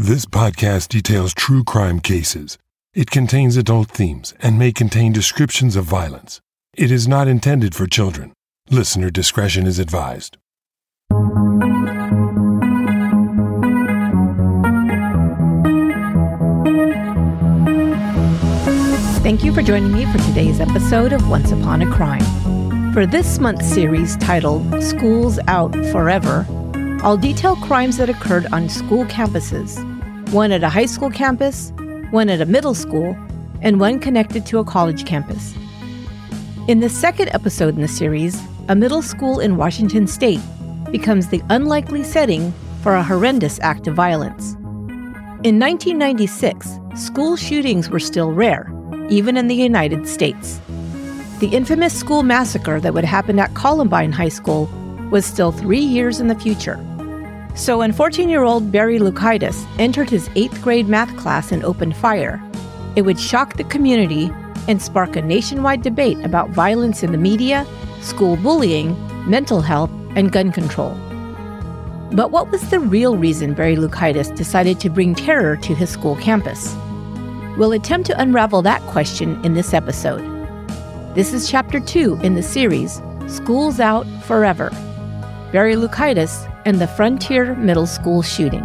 This podcast details true crime cases. It contains adult themes and may contain descriptions of violence. It is not intended for children. Listener discretion is advised. Thank you for joining me for today's episode of Once Upon a Crime. For this month's series titled Schools Out Forever, I'll detail crimes that occurred on school campuses one at a high school campus, one at a middle school, and one connected to a college campus. In the second episode in the series, a middle school in Washington state becomes the unlikely setting for a horrendous act of violence. In 1996, school shootings were still rare, even in the United States. The infamous school massacre that would happen at Columbine High School was still three years in the future. So when 14 year old Barry Loukaitis entered his eighth grade math class and opened fire, it would shock the community and spark a nationwide debate about violence in the media, school bullying, mental health, and gun control. But what was the real reason Barry Loukaitis decided to bring terror to his school campus? We'll attempt to unravel that question in this episode. This is chapter two in the series, Schools Out Forever. Barry Loukaitis and the Frontier Middle School shooting.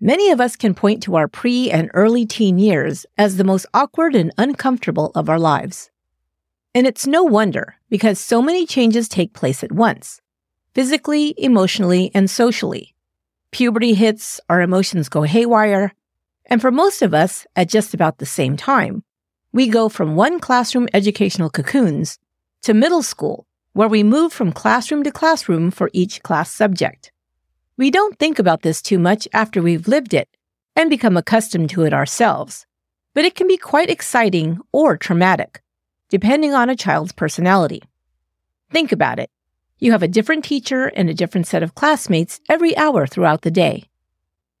Many of us can point to our pre and early teen years as the most awkward and uncomfortable of our lives. And it's no wonder because so many changes take place at once physically, emotionally, and socially. Puberty hits, our emotions go haywire, and for most of us, at just about the same time, we go from one classroom educational cocoons to middle school, where we move from classroom to classroom for each class subject. We don't think about this too much after we've lived it and become accustomed to it ourselves, but it can be quite exciting or traumatic, depending on a child's personality. Think about it. You have a different teacher and a different set of classmates every hour throughout the day.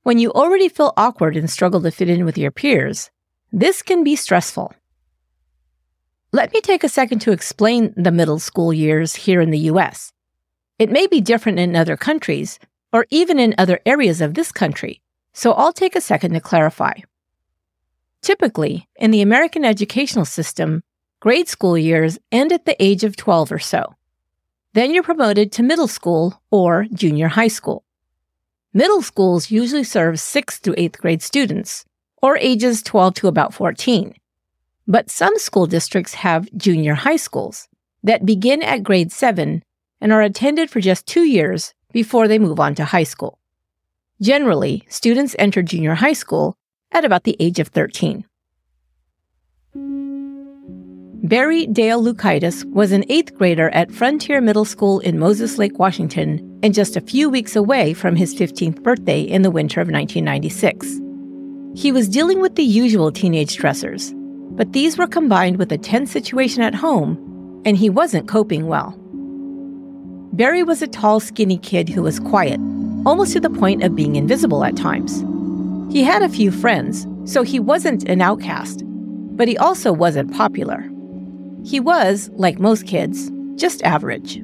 When you already feel awkward and struggle to fit in with your peers, this can be stressful. Let me take a second to explain the middle school years here in the US. It may be different in other countries, or even in other areas of this country, so I'll take a second to clarify. Typically, in the American educational system, grade school years end at the age of 12 or so. Then you're promoted to middle school or junior high school. Middle schools usually serve 6th to 8th grade students, or ages 12 to about 14. But some school districts have junior high schools that begin at grade 7 and are attended for just two years before they move on to high school. Generally, students enter junior high school at about the age of 13. Barry Dale Loukaitis was an eighth grader at Frontier Middle School in Moses Lake, Washington, and just a few weeks away from his 15th birthday in the winter of 1996. He was dealing with the usual teenage stressors, but these were combined with a tense situation at home, and he wasn't coping well. Barry was a tall, skinny kid who was quiet, almost to the point of being invisible at times. He had a few friends, so he wasn't an outcast, but he also wasn't popular. He was, like most kids, just average.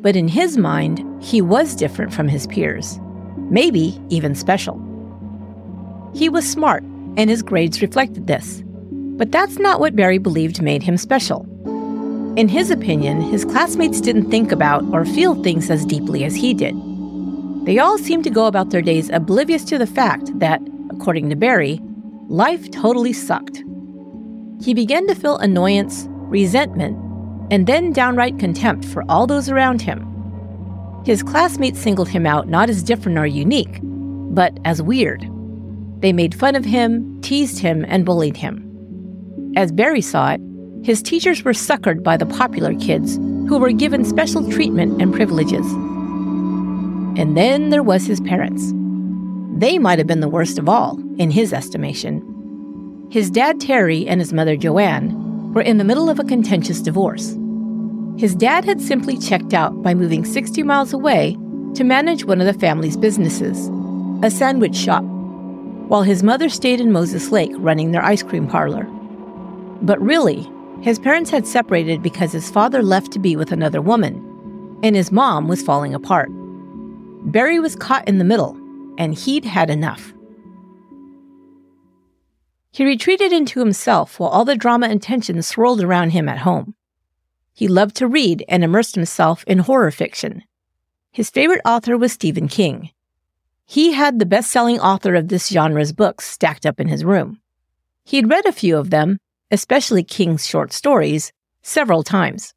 But in his mind, he was different from his peers, maybe even special. He was smart, and his grades reflected this. But that's not what Barry believed made him special. In his opinion, his classmates didn't think about or feel things as deeply as he did. They all seemed to go about their days oblivious to the fact that, according to Barry, life totally sucked. He began to feel annoyance, resentment, and then downright contempt for all those around him. His classmates singled him out not as different or unique, but as weird. They made fun of him, teased him, and bullied him. As Barry saw it, his teachers were suckered by the popular kids who were given special treatment and privileges. And then there was his parents. They might have been the worst of all, in his estimation. His dad Terry and his mother Joanne were in the middle of a contentious divorce. His dad had simply checked out by moving 60 miles away to manage one of the family's businesses, a sandwich shop. while his mother stayed in Moses Lake running their ice cream parlor. But really, his parents had separated because his father left to be with another woman, and his mom was falling apart. Barry was caught in the middle, and he'd had enough. He retreated into himself while all the drama and tension swirled around him at home. He loved to read and immersed himself in horror fiction. His favorite author was Stephen King. He had the best selling author of this genre's books stacked up in his room. He'd read a few of them, especially King's short stories, several times.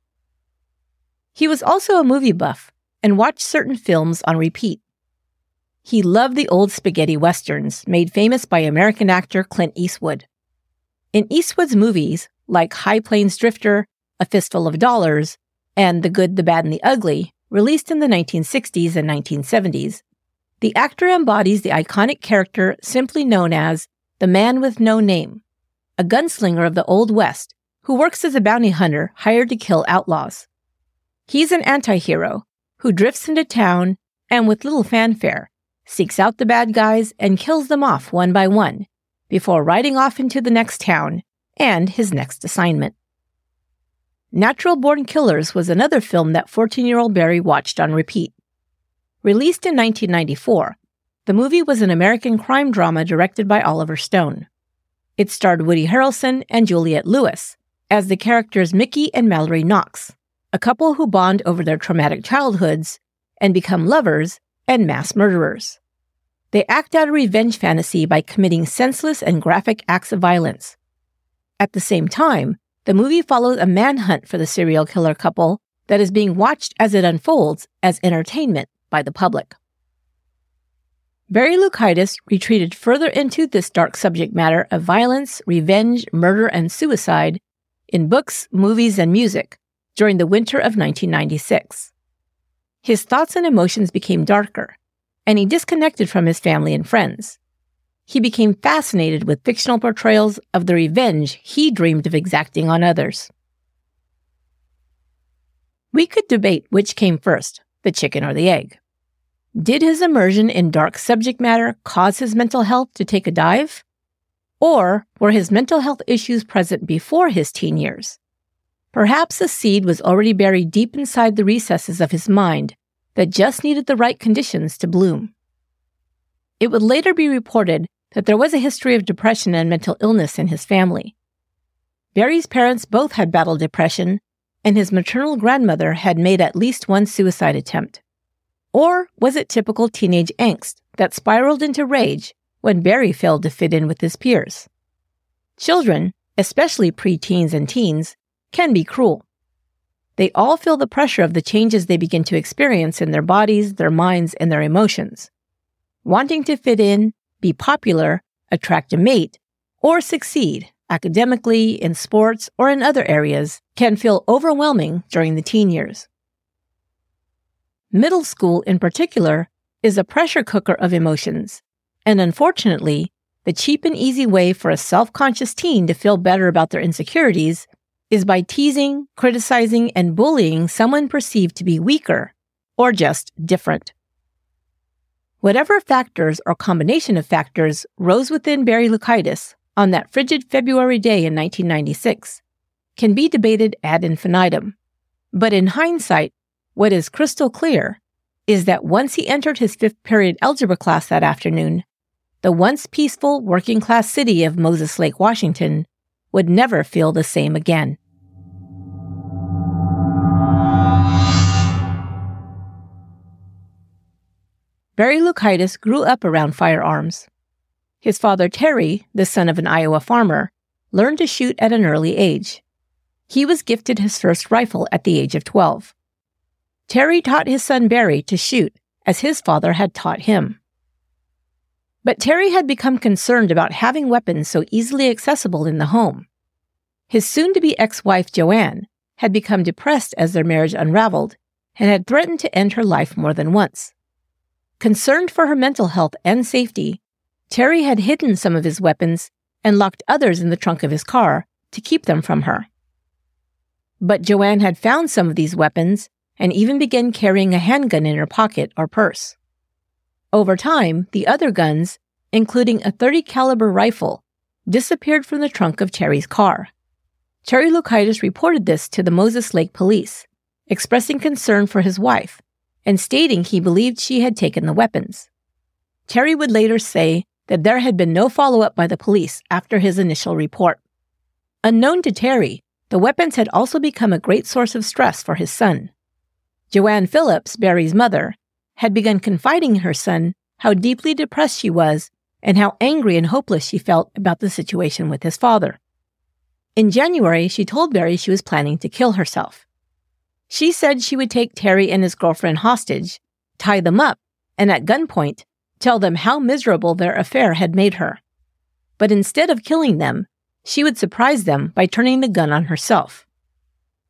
He was also a movie buff and watched certain films on repeat. He loved the old spaghetti westerns made famous by American actor Clint Eastwood. In Eastwood's movies, like High Plains Drifter, A Fistful of Dollars, and The Good, the Bad, and the Ugly, released in the 1960s and 1970s, the actor embodies the iconic character simply known as the man with no name, a gunslinger of the Old West who works as a bounty hunter hired to kill outlaws. He's an anti hero who drifts into town and, with little fanfare, seeks out the bad guys and kills them off one by one before riding off into the next town and his next assignment. Natural Born Killers was another film that 14 year old Barry watched on repeat. Released in 1994, the movie was an American crime drama directed by Oliver Stone. It starred Woody Harrelson and Juliette Lewis as the characters Mickey and Mallory Knox, a couple who bond over their traumatic childhoods and become lovers and mass murderers. They act out a revenge fantasy by committing senseless and graphic acts of violence. At the same time, the movie follows a manhunt for the serial killer couple that is being watched as it unfolds as entertainment by the public. Barry Loukaitis retreated further into this dark subject matter of violence, revenge, murder, and suicide in books, movies, and music during the winter of 1996. His thoughts and emotions became darker, and he disconnected from his family and friends. He became fascinated with fictional portrayals of the revenge he dreamed of exacting on others. We could debate which came first, the chicken or the egg. Did his immersion in dark subject matter cause his mental health to take a dive? Or were his mental health issues present before his teen years? Perhaps a seed was already buried deep inside the recesses of his mind that just needed the right conditions to bloom. It would later be reported that there was a history of depression and mental illness in his family. Barry's parents both had battled depression, and his maternal grandmother had made at least one suicide attempt. Or was it typical teenage angst that spiraled into rage when Barry failed to fit in with his peers? Children, especially preteens and teens, can be cruel. They all feel the pressure of the changes they begin to experience in their bodies, their minds, and their emotions. Wanting to fit in, be popular, attract a mate, or succeed academically, in sports, or in other areas can feel overwhelming during the teen years. Middle school, in particular, is a pressure cooker of emotions, and unfortunately, the cheap and easy way for a self conscious teen to feel better about their insecurities is by teasing, criticizing, and bullying someone perceived to be weaker or just different. Whatever factors or combination of factors rose within Barry Loukaitis on that frigid February day in 1996 can be debated ad infinitum. But in hindsight, what is crystal clear is that once he entered his fifth period algebra class that afternoon, the once peaceful working class city of Moses Lake, Washington, would never feel the same again. Barry Loukaitis grew up around firearms. His father, Terry, the son of an Iowa farmer, learned to shoot at an early age. He was gifted his first rifle at the age of 12. Terry taught his son Barry to shoot, as his father had taught him. But Terry had become concerned about having weapons so easily accessible in the home. His soon to be ex wife, Joanne, had become depressed as their marriage unraveled and had threatened to end her life more than once. Concerned for her mental health and safety, Terry had hidden some of his weapons and locked others in the trunk of his car to keep them from her. But Joanne had found some of these weapons and even began carrying a handgun in her pocket or purse. Over time, the other guns, including a 30 caliber rifle, disappeared from the trunk of Terry's car. Terry Loukaitis reported this to the Moses Lake police, expressing concern for his wife and stating he believed she had taken the weapons. Terry would later say that there had been no follow up by the police after his initial report. Unknown to Terry, the weapons had also become a great source of stress for his son. Joanne Phillips, Barry's mother, had begun confiding in her son how deeply depressed she was and how angry and hopeless she felt about the situation with his father. In January, she told Barry she was planning to kill herself. She said she would take Terry and his girlfriend hostage, tie them up, and at gunpoint, tell them how miserable their affair had made her. But instead of killing them, she would surprise them by turning the gun on herself.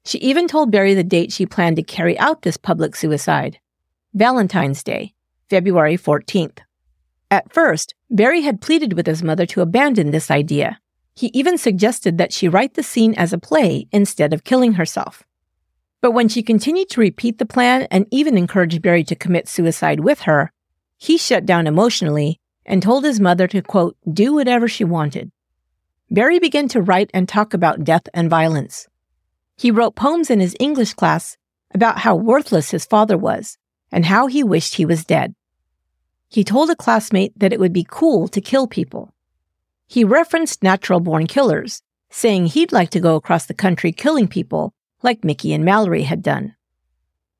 She even told Barry the date she planned to carry out this public suicide Valentine's Day, February 14th. At first, Barry had pleaded with his mother to abandon this idea. He even suggested that she write the scene as a play instead of killing herself. But when she continued to repeat the plan and even encouraged Barry to commit suicide with her, he shut down emotionally and told his mother to, quote, do whatever she wanted. Barry began to write and talk about death and violence. He wrote poems in his English class about how worthless his father was and how he wished he was dead. He told a classmate that it would be cool to kill people. He referenced natural born killers, saying he'd like to go across the country killing people like Mickey and Mallory had done.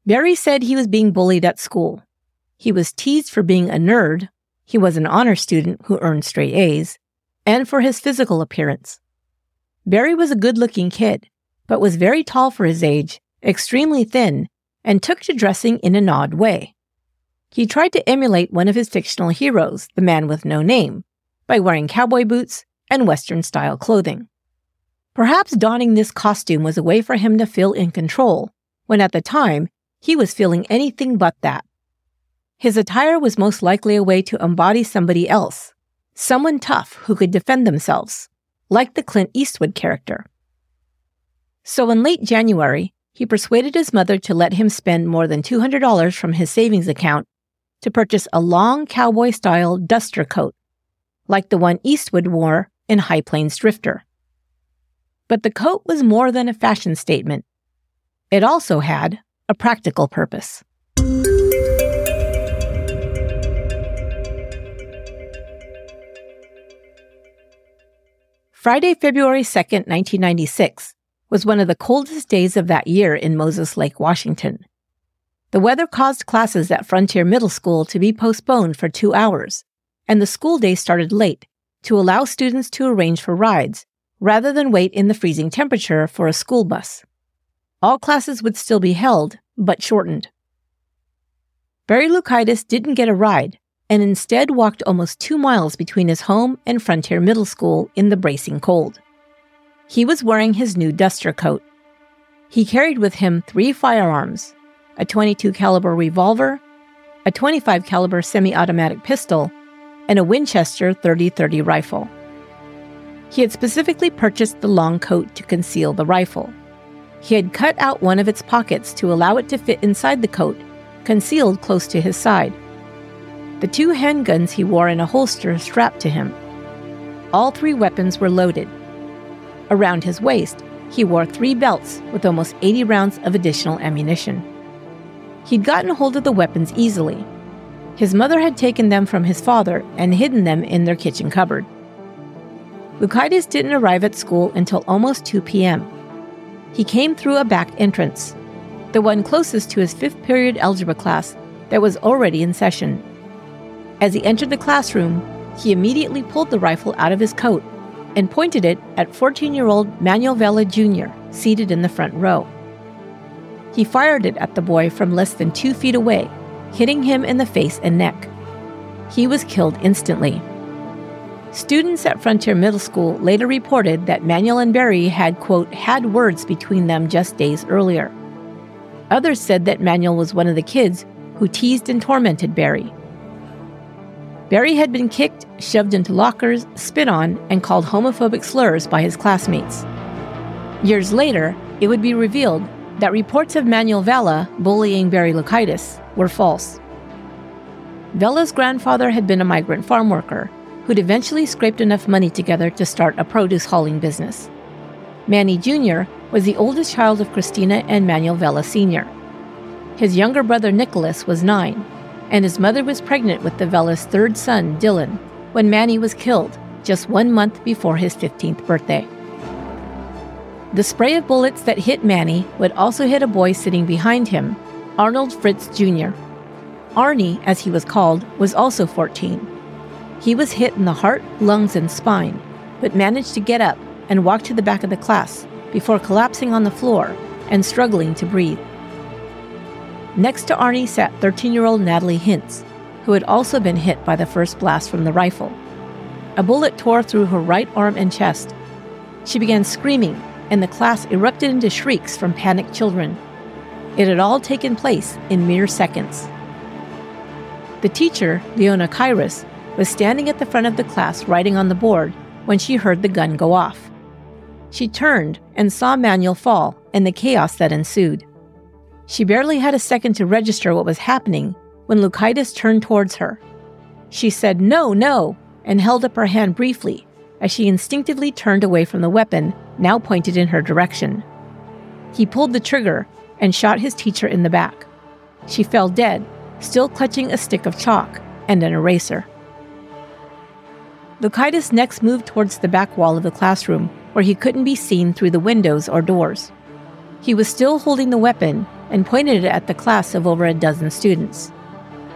Barry said he was being bullied at school. He was teased for being a nerd. He was an honor student who earned straight A's and for his physical appearance. Barry was a good looking kid, but was very tall for his age, extremely thin, and took to dressing in an odd way. He tried to emulate one of his fictional heroes, the man with no name, by wearing cowboy boots and Western style clothing. Perhaps donning this costume was a way for him to feel in control, when at the time he was feeling anything but that. His attire was most likely a way to embody somebody else, someone tough who could defend themselves, like the Clint Eastwood character. So in late January, he persuaded his mother to let him spend more than $200 from his savings account to purchase a long cowboy style duster coat, like the one Eastwood wore in High Plains Drifter. But the coat was more than a fashion statement. It also had a practical purpose. Friday, February 2nd, 1996, was one of the coldest days of that year in Moses Lake, Washington. The weather caused classes at Frontier Middle School to be postponed for two hours, and the school day started late to allow students to arrange for rides rather than wait in the freezing temperature for a school bus. All classes would still be held, but shortened. Barry Loukaitis didn't get a ride, and instead walked almost two miles between his home and Frontier Middle School in the bracing cold. He was wearing his new duster coat. He carried with him three firearms, a 22 caliber revolver, a 25 caliber semi-automatic pistol, and a Winchester 30-30 rifle. He had specifically purchased the long coat to conceal the rifle. He had cut out one of its pockets to allow it to fit inside the coat, concealed close to his side the two handguns he wore in a holster strapped to him. All three weapons were loaded. Around his waist, he wore three belts with almost 80 rounds of additional ammunition. He'd gotten hold of the weapons easily. His mother had taken them from his father and hidden them in their kitchen cupboard. Loukaitis didn't arrive at school until almost 2 p.m. He came through a back entrance, the one closest to his fifth period algebra class that was already in session. As he entered the classroom, he immediately pulled the rifle out of his coat and pointed it at 14 year old Manuel Vela Jr., seated in the front row. He fired it at the boy from less than two feet away, hitting him in the face and neck. He was killed instantly. Students at Frontier Middle School later reported that Manuel and Barry had, quote, had words between them just days earlier. Others said that Manuel was one of the kids who teased and tormented Barry. Barry had been kicked, shoved into lockers, spit on, and called homophobic slurs by his classmates. Years later, it would be revealed that reports of Manuel Vela bullying Barry Loukaitis were false. Vela's grandfather had been a migrant farm worker, who'd eventually scraped enough money together to start a produce hauling business. Manny Jr. was the oldest child of Christina and Manuel Vela Sr. His younger brother Nicholas was nine, and his mother was pregnant with the Vela's third son, Dylan, when Manny was killed just one month before his 15th birthday. The spray of bullets that hit Manny would also hit a boy sitting behind him, Arnold Fritz Jr. Arnie, as he was called, was also 14. He was hit in the heart, lungs, and spine, but managed to get up and walk to the back of the class before collapsing on the floor and struggling to breathe. Next to Arnie sat 13 year old Natalie Hintz, who had also been hit by the first blast from the rifle. A bullet tore through her right arm and chest. She began screaming, and the class erupted into shrieks from panicked children. It had all taken place in mere seconds. The teacher, Leona Caires, was standing at the front of the class writing on the board when she heard the gun go off. She turned and saw Manuel fall and the chaos that ensued. She barely had a second to register what was happening when Loukaitis turned towards her. She said, No, no, and held up her hand briefly as she instinctively turned away from the weapon, now pointed in her direction. He pulled the trigger and shot his teacher in the back. She fell dead, still clutching a stick of chalk and an eraser. Loukaitis next moved towards the back wall of the classroom, where he couldn't be seen through the windows or doors. He was still holding the weapon and pointed it at the class of over a dozen students.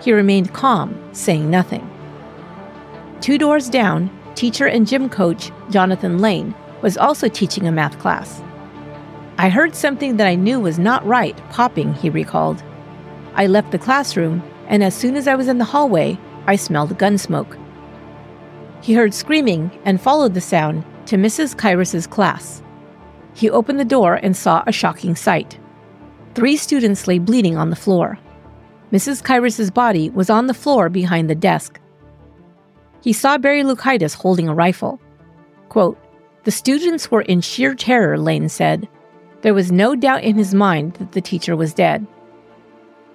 He remained calm, saying nothing. Two doors down, teacher and gym coach Jonathan Lane was also teaching a math class. I heard something that I knew was not right popping, he recalled. I left the classroom, and as soon as I was in the hallway, I smelled gun smoke. He heard screaming and followed the sound to Mrs. Caires's class. He opened the door and saw a shocking sight. Three students lay bleeding on the floor. Mrs. Caires's body was on the floor behind the desk. He saw Barry Loukaitis holding a rifle. Quote, the students were in sheer terror, Lane said. There was no doubt in his mind that the teacher was dead.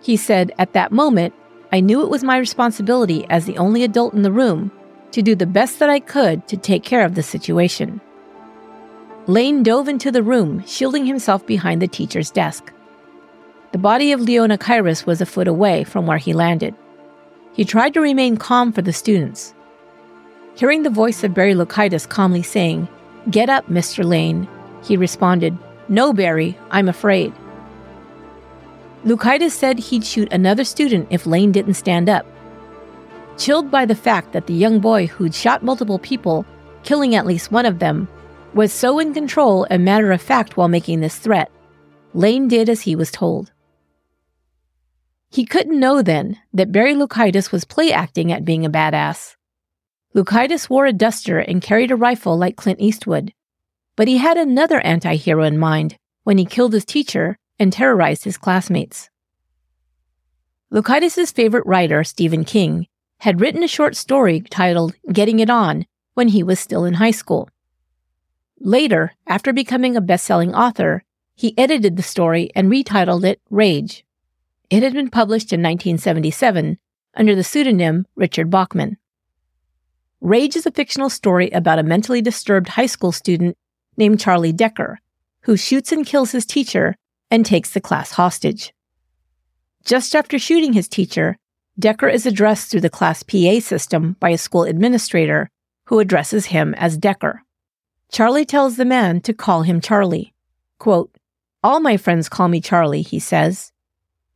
He said, At that moment, I knew it was my responsibility as the only adult in the room to do the best that I could to take care of the situation. Lane dove into the room, shielding himself behind the teacher's desk. The body of Leona Caires was a foot away from where he landed. He tried to remain calm for the students. Hearing the voice of Barry Loukaitis calmly saying, Get up, Mr. Lane, he responded, No, Barry, I'm afraid. Loukaitis said he'd shoot another student if Lane didn't stand up, chilled by the fact that the young boy who'd shot multiple people, killing at least one of them, was so in control and matter of fact while making this threat. Lane did as he was told. He couldn't know then that Barry Loukaitis was play acting at being a badass. Loukaitis wore a duster and carried a rifle like Clint Eastwood, but he had another anti hero in mind when he killed his teacher and terrorized his classmates. Loukaitis' favorite writer, Stephen King, had written a short story titled Getting It On when he was still in high school. Later, after becoming a best selling author, he edited the story and retitled it Rage. It had been published in 1977 under the pseudonym Richard Bachman. Rage is a fictional story about a mentally disturbed high school student named Charlie Decker, who shoots and kills his teacher and takes the class hostage. Just after shooting his teacher, Decker is addressed through the Class PA system by a school administrator who addresses him as Decker. Charlie tells the man to call him Charlie. Quote, All my friends call me Charlie, he says.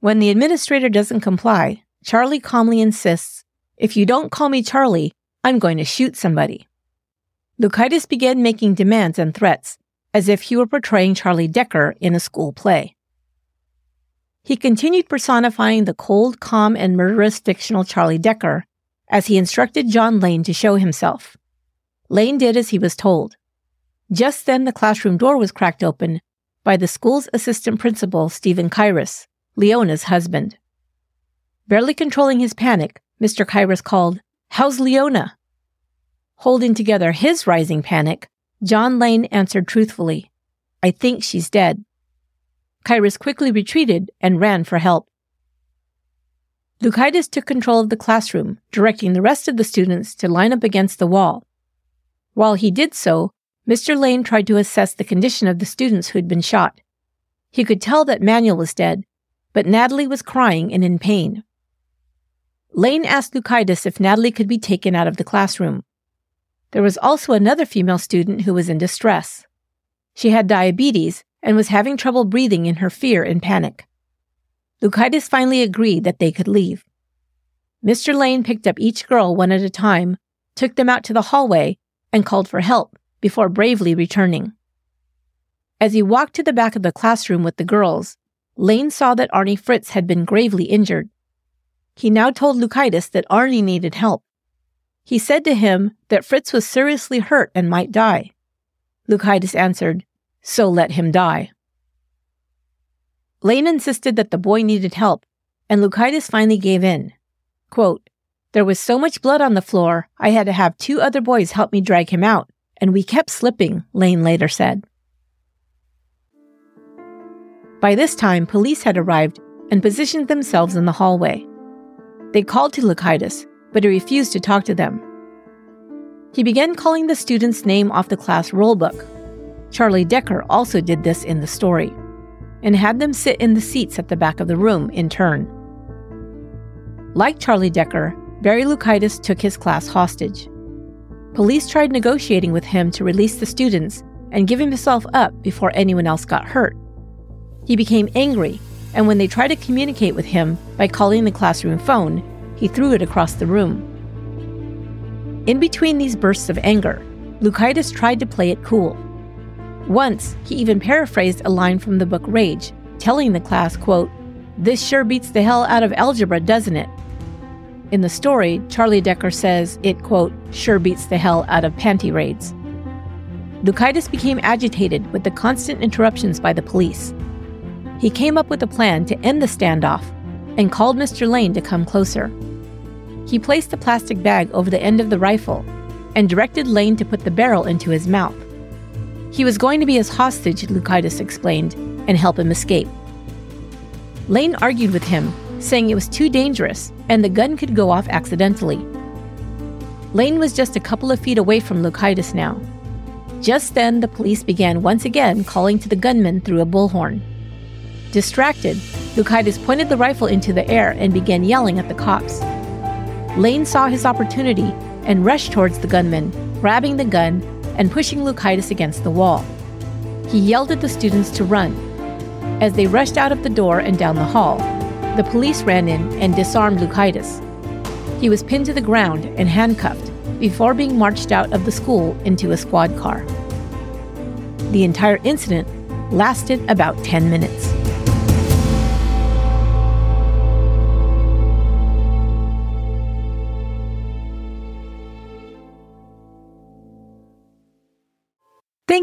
When the administrator doesn't comply, Charlie calmly insists, If you don't call me Charlie, I'm going to shoot somebody. Loukaitis began making demands and threats, as if he were portraying Charlie Decker in a school play. He continued personifying the cold, calm, and murderous fictional Charlie Decker as he instructed Jon Lane to show himself. Lane did as he was told. Just then, the classroom door was cracked open by the school's assistant principal, Stephen Caires, Leona's husband. Barely controlling his panic, Mr. Caires called, How's Leona? Holding together his rising panic, Jon Lane answered truthfully, I think she's dead. Caires quickly retreated and ran for help. Loukaitis took control of the classroom, directing the rest of the students to line up against the wall. While he did so, Mr. Lane tried to assess the condition of the students who had been shot. He could tell that Manuel was dead, but Natalie was crying and in pain. Lane asked Loukaitis if Natalie could be taken out of the classroom. There was also another female student who was in distress. She had diabetes and was having trouble breathing in her fear and panic. Loukaitis finally agreed that they could leave. Mr. Lane picked up each girl one at a time, took them out to the hallway, and called for help before bravely returning. As he walked to the back of the classroom with the girls, Lane saw that Arnie Fritz had been gravely injured. He now told Loukaitis that Arnie needed help. He said to him that Fritz was seriously hurt and might die. Loukaitis answered, So let him die. Lane insisted that the boy needed help, and Loukaitis finally gave in. Quote, There was so much blood on the floor, I had to have two other boys help me drag him out, and we kept slipping, Lane later said. By this time, police had arrived and positioned themselves in the hallway. They called to Loukaitis, but he refused to talk to them. He began calling the student's name off the class rollbook. Charlie Decker also did this in the story and had them sit in the seats at the back of the room in turn. Like Charlie Decker, Barry Loukaitis took his class hostage. Police tried negotiating with him to release the students and give himself up before anyone else got hurt. He became angry, and when they tried to communicate with him by calling the classroom phone, he threw it across the room. In between these bursts of anger, Loukaitis tried to play it cool. Once, he even paraphrased a line from the book Rage, telling the class, quote, This sure beats the hell out of algebra, doesn't it? In the story, Charlie Decker says it, quote, sure beats the hell out of panty raids. Loukaitis became agitated with the constant interruptions by the police. He came up with a plan to end the standoff and called Mr. Lane to come closer. He placed a plastic bag over the end of the rifle and directed Lane to put the barrel into his mouth. He was going to be his hostage, Loukaitis explained, and help him escape. Lane argued with him, saying it was too dangerous and the gun could go off accidentally. Lane was just a couple of feet away from Loukaitis now. Just then, the police began once again calling to the gunman through a bullhorn. Distracted, Loukaitis pointed the rifle into the air and began yelling at the cops. Lane saw his opportunity and rushed towards the gunman, grabbing the gun and pushing Loukaitis against the wall. He yelled at the students to run. As they rushed out of the door and down the hall, the police ran in and disarmed Loukaitis. He was pinned to the ground and handcuffed before being marched out of the school into a squad car. The entire incident lasted about 10 minutes.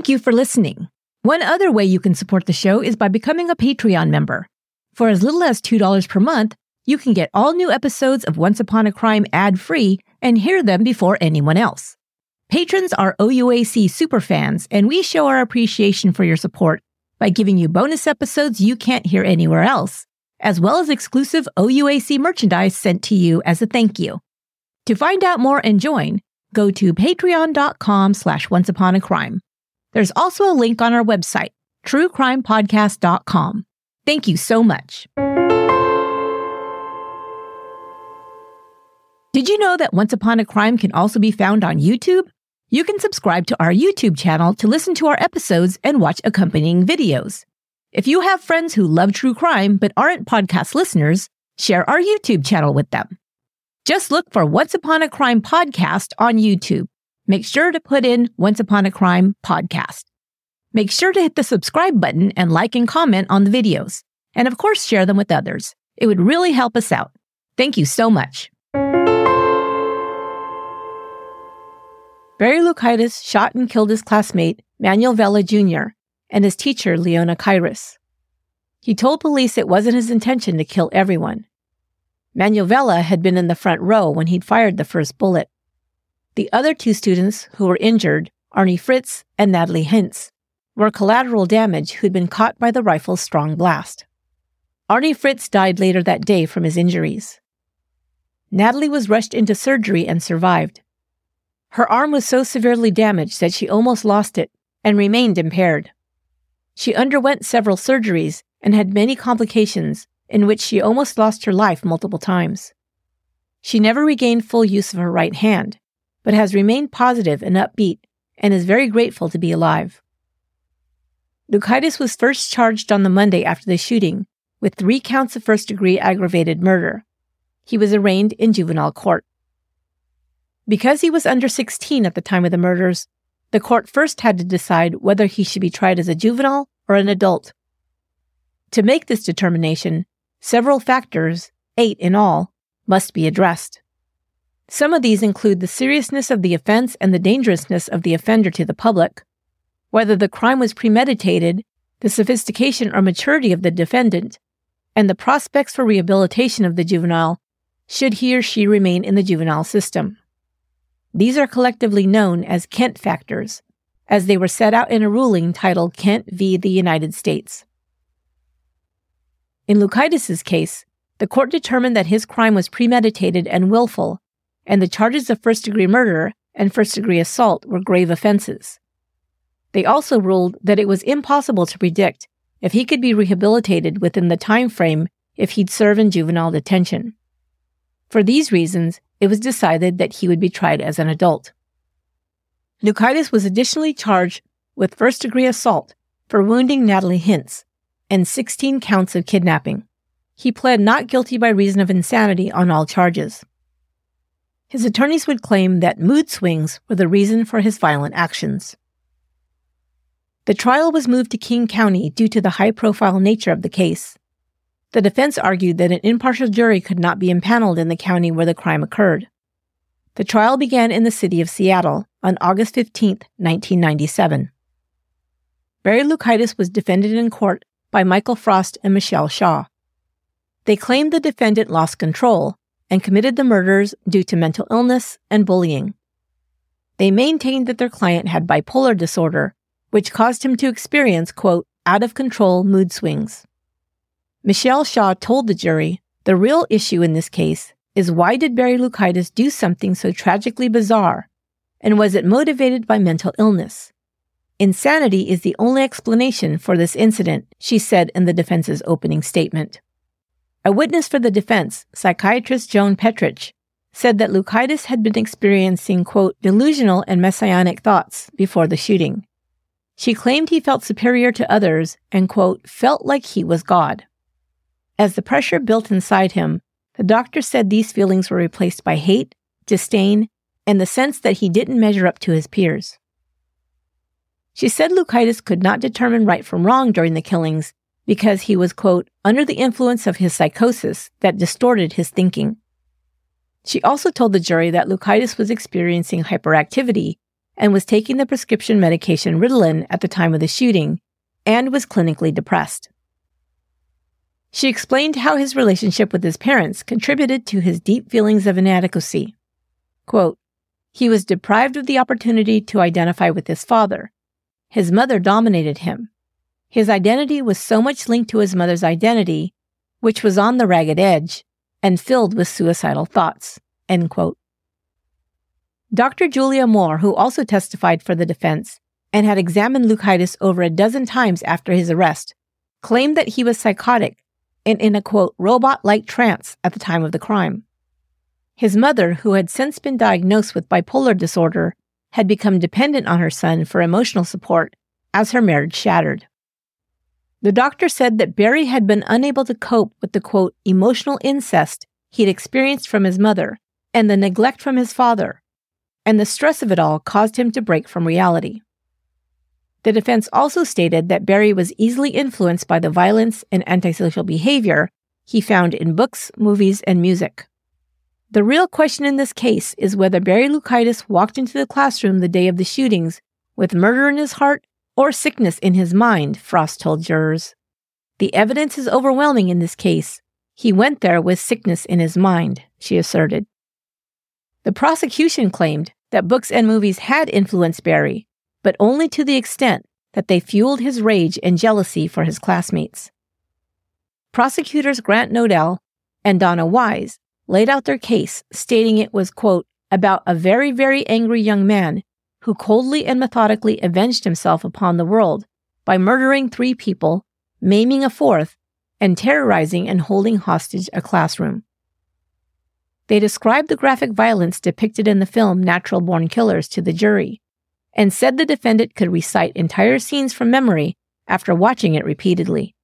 Thank you for listening. One other way you can support the show is by becoming a Patreon member. For as little as $2 per month, you can get all new episodes of Once Upon a Crime ad free and hear them before anyone else. Patrons are OUAC superfans, and we show our appreciation for your support by giving you bonus episodes you can't hear anywhere else, as well as exclusive OUAC merchandise sent to you as a thank you. To find out more and join, go to patreon.com slash onceuponacrime. There's also a link on our website, truecrimepodcast.com. Thank you so much. Did you know that Once Upon a Crime can also be found on YouTube? You can subscribe to our YouTube channel to listen to our episodes and watch accompanying videos. If you have friends who love true crime but aren't podcast listeners, share our YouTube channel with them. Just look for Once Upon a Crime podcast on YouTube make sure to put in Once Upon a Crime podcast. Make sure to hit the subscribe button and like and comment on the videos. And of course, share them with others. It would really help us out. Thank you so much. Barry Loukaitis shot and killed his classmate, Manuel Vela Jr., and his teacher, Leona Caires. He told police it wasn't his intention to kill everyone. Manuel Vela had been in the front row when he'd fired the first bullet. The other two students who were injured, Arnie Fritz and Natalie Hintz, were collateral damage who'd been caught by the rifle's strong blast. Arnie Fritz died later that day from his injuries. Natalie was rushed into surgery and survived. Her arm was so severely damaged that she almost lost it and remained impaired. She underwent several surgeries and had many complications in which she almost lost her life multiple times. She never regained full use of her right hand, but has remained positive and upbeat and is very grateful to be alive. Loukaitis was first charged on the Monday after the shooting with three counts of first degree aggravated murder. He was arraigned in juvenile court. Because he was under 16 at the time of the murders, the court first had to decide whether he should be tried as a juvenile or an adult. To make this determination, several factors, eight in all, must be addressed. Some of these include the seriousness of the offense and the dangerousness of the offender to the public, whether the crime was premeditated, the sophistication or maturity of the defendant, and the prospects for rehabilitation of the juvenile should he or she remain in the juvenile system. These are collectively known as Kent factors, as they were set out in a ruling titled Kent v. the United States. In Loukaitis' case, the court determined that his crime was premeditated and willful, and the charges of first degree murder and first degree assault were grave offenses. They also ruled that it was impossible to predict if he could be rehabilitated within the time frame if he'd serve in juvenile detention. For these reasons, it was decided that he would be tried as an adult. Loukaitis was additionally charged with first degree assault for wounding Natalie Hintz and 16 counts of kidnapping. He pled not guilty by reason of insanity on all charges. His attorneys would claim that mood swings were the reason for his violent actions. The trial was moved to King County due to the high profile nature of the case. The defense argued that an impartial jury could not be impaneled in the county where the crime occurred. The trial began in the city of Seattle on August 15, 1997. Barry Loukaitis was defended in court by Michael Frost and Michelle Shaw. They claimed the defendant lost control and committed the murders due to mental illness and bullying. They maintained that their client had bipolar disorder, which caused him to experience, quote, out of control mood swings. Michelle Shaw told the jury the real issue in this case is why did Barry Loukaitis do something so tragically bizarre? And was it motivated by mental illness? Insanity is the only explanation for this incident, she said in the defense's opening statement. A witness for the defense, psychiatrist Joan Petrich, said that Loukaitis had been experiencing, quote, delusional and messianic thoughts before the shooting. She claimed he felt superior to others and, quote, felt like he was God. As the pressure built inside him, the doctor said these feelings were replaced by hate, disdain, and the sense that he didn't measure up to his peers. She said Loukaitis could not determine right from wrong during the killings because he was, quote, under the influence of his psychosis that distorted his thinking. She also told the jury that Loukaitis was experiencing hyperactivity and was taking the prescription medication Ritalin at the time of the shooting and was clinically depressed. She explained how his relationship with his parents contributed to his deep feelings of inadequacy. Quote, he was deprived of the opportunity to identify with his father. His mother dominated him. His identity was so much linked to his mother's identity, which was on the ragged edge and filled with suicidal thoughts. Dr. Julia Moore, who also testified for the defense and had examined Loukaitis over a dozen times after his arrest, claimed that he was psychotic and in a quote, robot like trance at the time of the crime. His mother, who had since been diagnosed with bipolar disorder, had become dependent on her son for emotional support as her marriage shattered. The doctor said that Barry had been unable to cope with the quote, emotional incest he'd experienced from his mother and the neglect from his father, and the stress of it all caused him to break from reality. The defense also stated that Barry was easily influenced by the violence and antisocial behavior he found in books, movies, and music. The real question in this case is whether Barry Loukaitis walked into the classroom the day of the shootings with murder in his heart or sickness in his mind, Frost told jurors. The evidence is overwhelming in this case. He went there with sickness in his mind, she asserted. The prosecution claimed that books and movies had influenced Barry, but only to the extent that they fueled his rage and jealousy for his classmates. Prosecutors Grant Nodell and Donna Wise laid out their case, stating it was, quote, about a very, very angry young man who coldly and methodically avenged himself upon the world by murdering three people, maiming a fourth, and terrorizing and holding hostage a classroom. They described the graphic violence depicted in the film Natural Born Killers to the jury and said the defendant could recite entire scenes from memory after watching it repeatedly.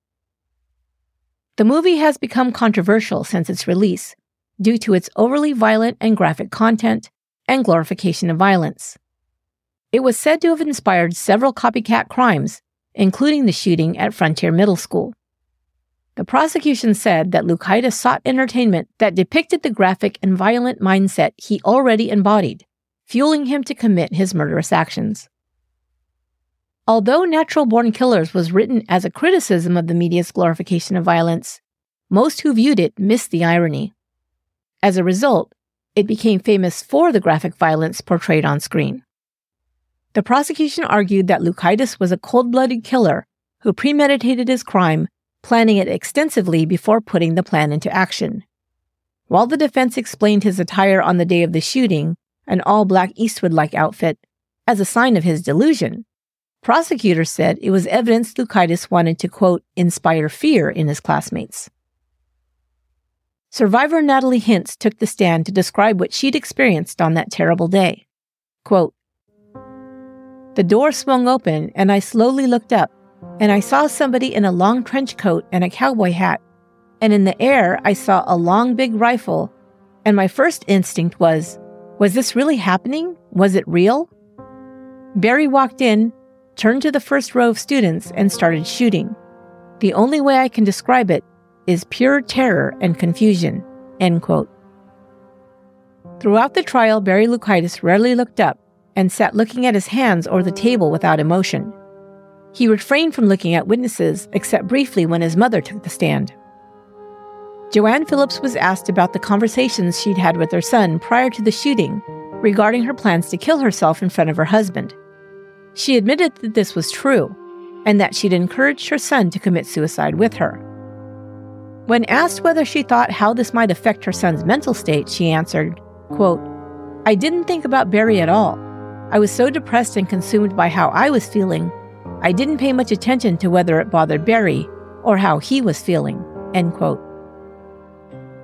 The movie has become controversial since its release due to its overly violent and graphic content and glorification of violence. It was said to have inspired several copycat crimes, including the shooting at Frontier Middle School. The prosecution said that Loukaitis sought entertainment that depicted the graphic and violent mindset he already embodied, fueling him to commit his murderous actions. Although Natural Born Killers was written as a criticism of the media's glorification of violence, most who viewed it missed the irony. As a result, it became famous for the graphic violence portrayed on screen. The prosecution argued that Loukaitis was a cold blooded killer who premeditated his crime, planning it extensively before putting the plan into action. While the defense explained his attire on the day of the shooting, an all black Eastwood like outfit, as a sign of his delusion, prosecutors said it was evidence Loukaitis wanted to, quote, inspire fear in his classmates. Survivor Natalie Hintz took the stand to describe what she'd experienced on that terrible day. Quote, the door swung open, and I slowly looked up, and I saw somebody in a long trench coat and a cowboy hat. And in the air, I saw a long, big rifle. And my first instinct was, was this really happening? Was it real? Barry walked in, turned to the first row of students, and started shooting. The only way I can describe it is pure terror and confusion. End quote. Throughout the trial, Barry Loukaitis rarely looked up, and sat looking at his hands or the table without emotion. He refrained from looking at witnesses except briefly when his mother took the stand. Joanne Phillips was asked about the conversations she'd had with her son prior to the shooting regarding her plans to kill herself in front of her husband. She admitted that this was true and that she'd encouraged her son to commit suicide with her. When asked whether she thought how this might affect her son's mental state, she answered, quote, I didn't think about Barry at all. I was so depressed and consumed by how I was feeling, I didn't pay much attention to whether it bothered Barry or how he was feeling. End quote.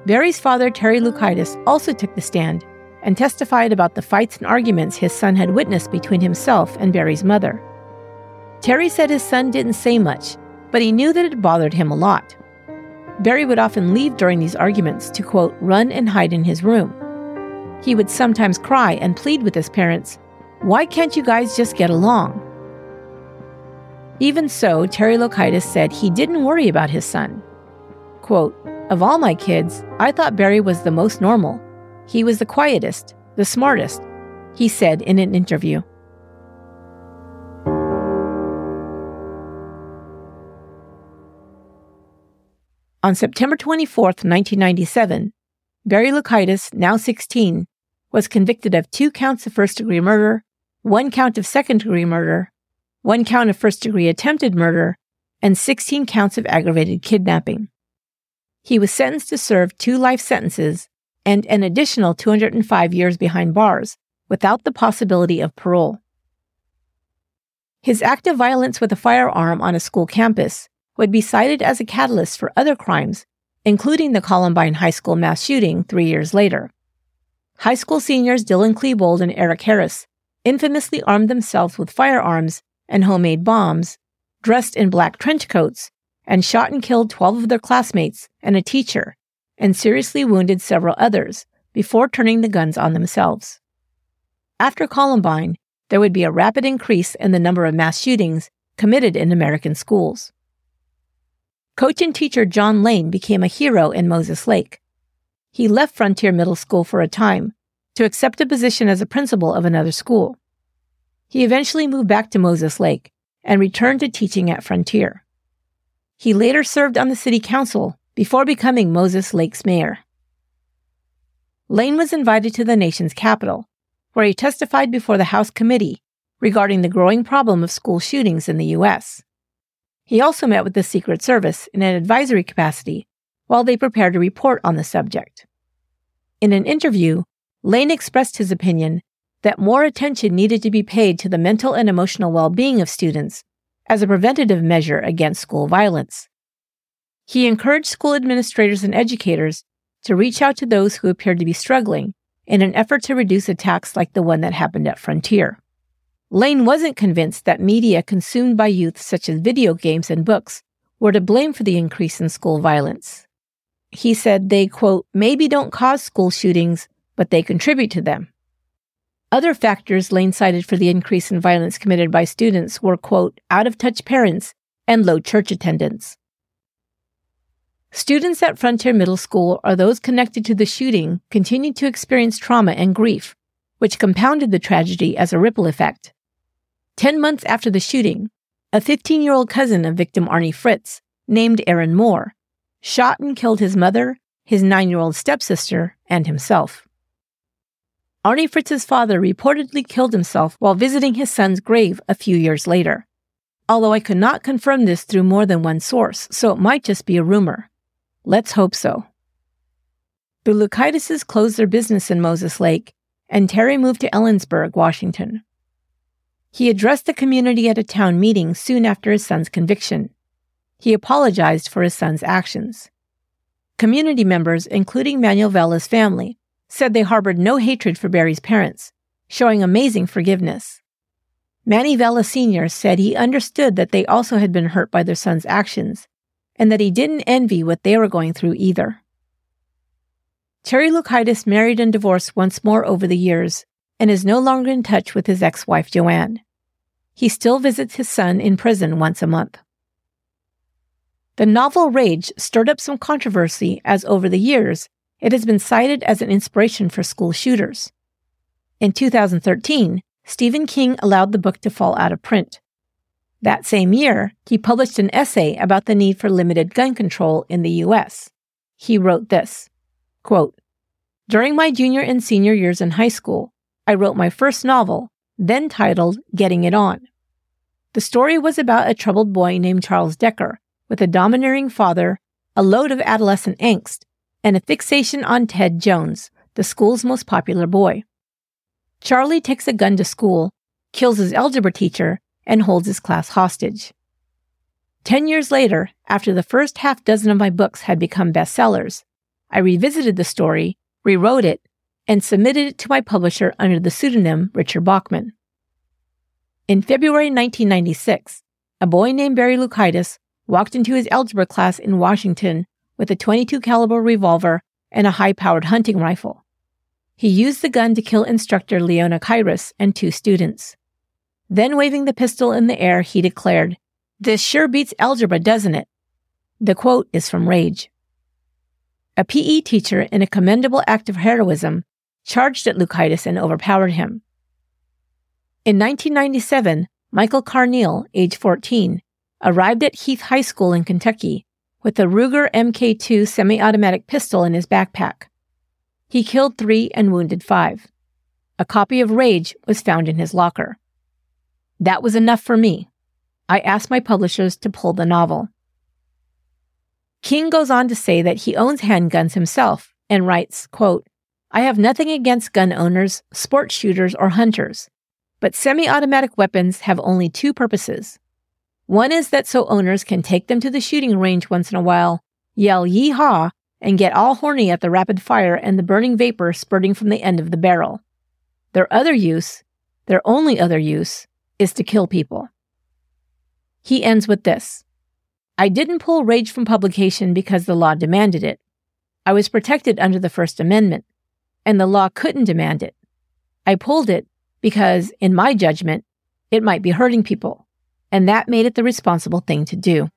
Barry's father, Terry Loukaitis, also took the stand and testified about the fights and arguments his son had witnessed between himself and Barry's mother. Terry said his son didn't say much, but he knew that it bothered him a lot. Barry would often leave during these arguments to, quote, run and hide in his room. He would sometimes cry and plead with his parents why can't you guys just get along? Even so, Terry Loukaitis said he didn't worry about his son. Quote, Of all my kids, I thought Barry was the most normal. He was the quietest, the smartest, he said in an interview. On September 24, 1997, Barry Loukaitis, now 16, was convicted of two counts of first degree murder one count of second degree murder, one count of first degree attempted murder, and 16 counts of aggravated kidnapping. He was sentenced to serve two life sentences and an additional 205 years behind bars without the possibility of parole. His act of violence with a firearm on a school campus would be cited as a catalyst for other crimes, including the Columbine High School mass shooting three years later. High school seniors Dylan Klebold and Eric Harris infamously armed themselves with firearms and homemade bombs, dressed in black trench coats, and shot and killed 12 of their classmates and a teacher, and seriously wounded several others before turning the guns on themselves. After Columbine, there would be a rapid increase in the number of mass shootings committed in American schools. Coach and teacher Jon Lane became a hero in Moses Lake. He left Frontier Middle School for a time to accept a position as a principal of another school. He eventually moved back to Moses Lake and returned to teaching at Frontier. He later served on the city council before becoming Moses Lake's mayor. Lane was invited to the nation's capital, where he testified before the House committee regarding the growing problem of school shootings in the U.S. He also met with the Secret Service in an advisory capacity while they prepared a report on the subject. In an interview, Lane expressed his opinion that more attention needed to be paid to the mental and emotional well being of students as a preventative measure against school violence. He encouraged school administrators and educators to reach out to those who appeared to be struggling in an effort to reduce attacks like the one that happened at Frontier. Lane wasn't convinced that media consumed by youth, such as video games and books, were to blame for the increase in school violence. He said they, quote, maybe don't cause school shootings, but they contribute to them. Other factors Lane cited for the increase in violence committed by students were, quote, out of touch parents and low church attendance. Students at Frontier Middle School or those connected to the shooting continued to experience trauma and grief, which compounded the tragedy as a ripple effect. Ten months after the shooting, a 15 year old cousin of victim Arnie Fritz, named Aaron Moore, shot and killed his mother, his nine year old stepsister, and himself. Arnie Fritz's father reportedly killed himself while visiting his son's grave a few years later. Although I could not confirm this through more than one source, so it might just be a rumor. Let's hope so. The Loukaitis closed their business in Moses Lake, and Terry moved to Ellensburg, Washington. He addressed the community at a town meeting soon after his son's conviction. He apologized for his son's actions. Community members, including Manuel Vela's family, said they harbored no hatred for Barry's parents, showing amazing forgiveness. Manny Vela Sr. said he understood that they also had been hurt by their son's actions, and that he didn't envy what they were going through either. Terry Loukaitis married and divorced once more over the years, and is no longer in touch with his ex wife Joanne. He still visits his son in prison once a month. The novel Rage stirred up some controversy as over the years it has been cited as an inspiration for school shooters. In 2013, Stephen King allowed the book to fall out of print. That same year, he published an essay about the need for limited gun control in the U.S. He wrote this quote, During my junior and senior years in high school, I wrote my first novel, then titled Getting It On. The story was about a troubled boy named Charles Decker, with a domineering father, a load of adolescent angst, and a fixation on Ted Jones, the school's most popular boy. Charlie takes a gun to school, kills his algebra teacher, and holds his class hostage. Ten years later, after the first half dozen of my books had become bestsellers, I revisited the story, rewrote it, and submitted it to my publisher under the pseudonym Richard Bachman. In February 1996, a boy named Barry Loukaitis walked into his algebra class in Washington with a 22 caliber revolver and a high-powered hunting rifle. He used the gun to kill instructor Leona Caires and two students. Then waving the pistol in the air, he declared, This sure beats algebra, doesn't it? The quote is from Rage. A PE teacher, in a commendable act of heroism, charged at Loukaitis and overpowered him. In 1997, Michael Carneal, age 14, arrived at Heath High School in Kentucky with a Ruger MK2 semi automatic pistol in his backpack. He killed three and wounded five. A copy of Rage was found in his locker. That was enough for me. I asked my publishers to pull the novel. King goes on to say that he owns handguns himself and writes, quote, I have nothing against gun owners, sports shooters, or hunters, but semi automatic weapons have only two purposes. One is that so owners can take them to the shooting range once in a while, yell yee-haw, and get all horny at the rapid fire and the burning vapor spurting from the end of the barrel. Their other use, their only other use, is to kill people. He ends with this I didn't pull Rage from publication because the law demanded it. I was protected under the First Amendment and the law couldn't demand it. I pulled it because, in my judgment, it might be hurting people, and that made it the responsible thing to do.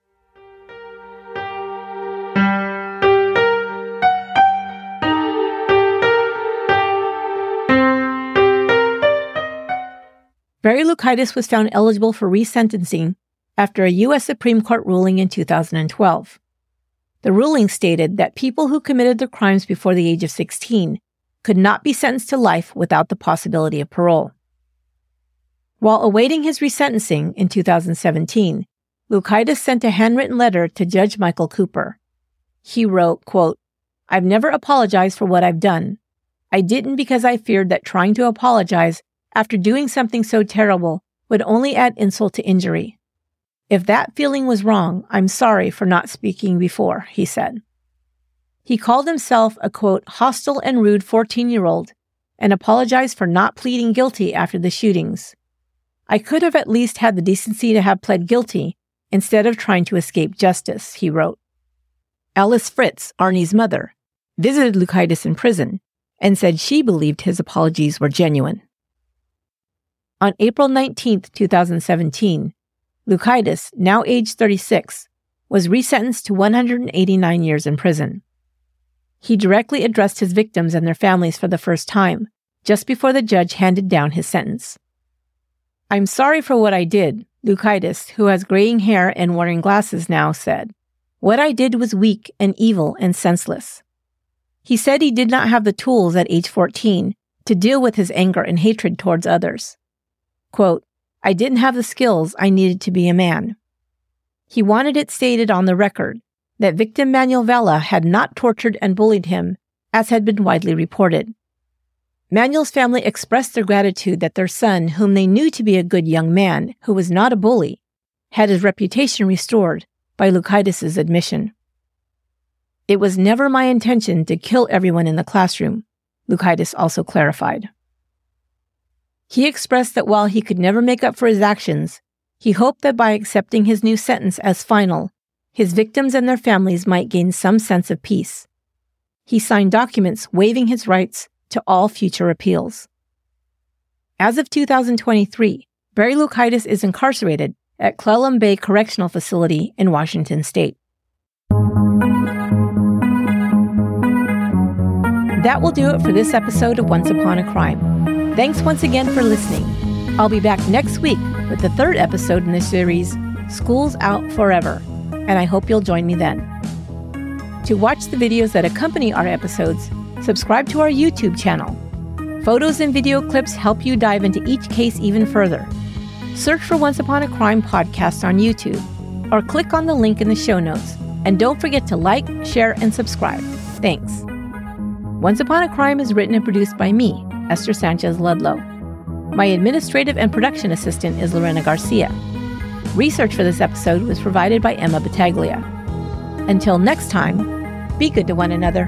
Barry Loukaitis was found eligible for resentencing after a U.S. Supreme Court ruling in 2012. The ruling stated that people who committed their crimes before the age of 16 could not be sentenced to life without the possibility of parole. While awaiting his resentencing in 2017, Loukaitis sent a handwritten letter to Judge Michael Cooper. He wrote, quote, I've never apologized for what I've done. I didn't because I feared that trying to apologize after doing something so terrible would only add insult to injury. If that feeling was wrong, I'm sorry for not speaking before, he said. He called himself a quote, hostile and rude 14 year old and apologized for not pleading guilty after the shootings. I could have at least had the decency to have pled guilty instead of trying to escape justice, he wrote. Alice Fritz, Arnie's mother, visited Loukaitis in prison and said she believed his apologies were genuine. On April 19, 2017, Loukaitis, now aged 36, was resentenced to 189 years in prison. He directly addressed his victims and their families for the first time, just before the judge handed down his sentence. I'm sorry for what I did, Loukaitis, who has graying hair and wearing glasses now, said. What I did was weak and evil and senseless. He said he did not have the tools at age 14 to deal with his anger and hatred towards others. Quote, I didn't have the skills I needed to be a man. He wanted it stated on the record that victim Manuel Vela had not tortured and bullied him, as had been widely reported. Manuel's family expressed their gratitude that their son, whom they knew to be a good young man who was not a bully, had his reputation restored by Loukaitis' admission. It was never my intention to kill everyone in the classroom, Loukaitis also clarified. He expressed that while he could never make up for his actions, he hoped that by accepting his new sentence as final, his victims and their families might gain some sense of peace. He signed documents waiving his rights to all future appeals. As of 2023, Barry Loukaitis is incarcerated at Clallam Bay Correctional Facility in Washington state. That will do it for this episode of Once Upon a Crime. Thanks once again for listening. I'll be back next week with the third episode in the series, School's Out Forever and I hope you'll join me then. To watch the videos that accompany our episodes, subscribe to our YouTube channel. Photos and video clips help you dive into each case even further. Search for Once Upon a Crime podcast on YouTube or click on the link in the show notes. And don't forget to like, share, and subscribe. Thanks. Once Upon a Crime is written and produced by me, Esther Sanchez Ludlow. My administrative and production assistant is Lorena Garcia. Research for this episode was provided by Emma Battaglia. Until next time, be good to one another.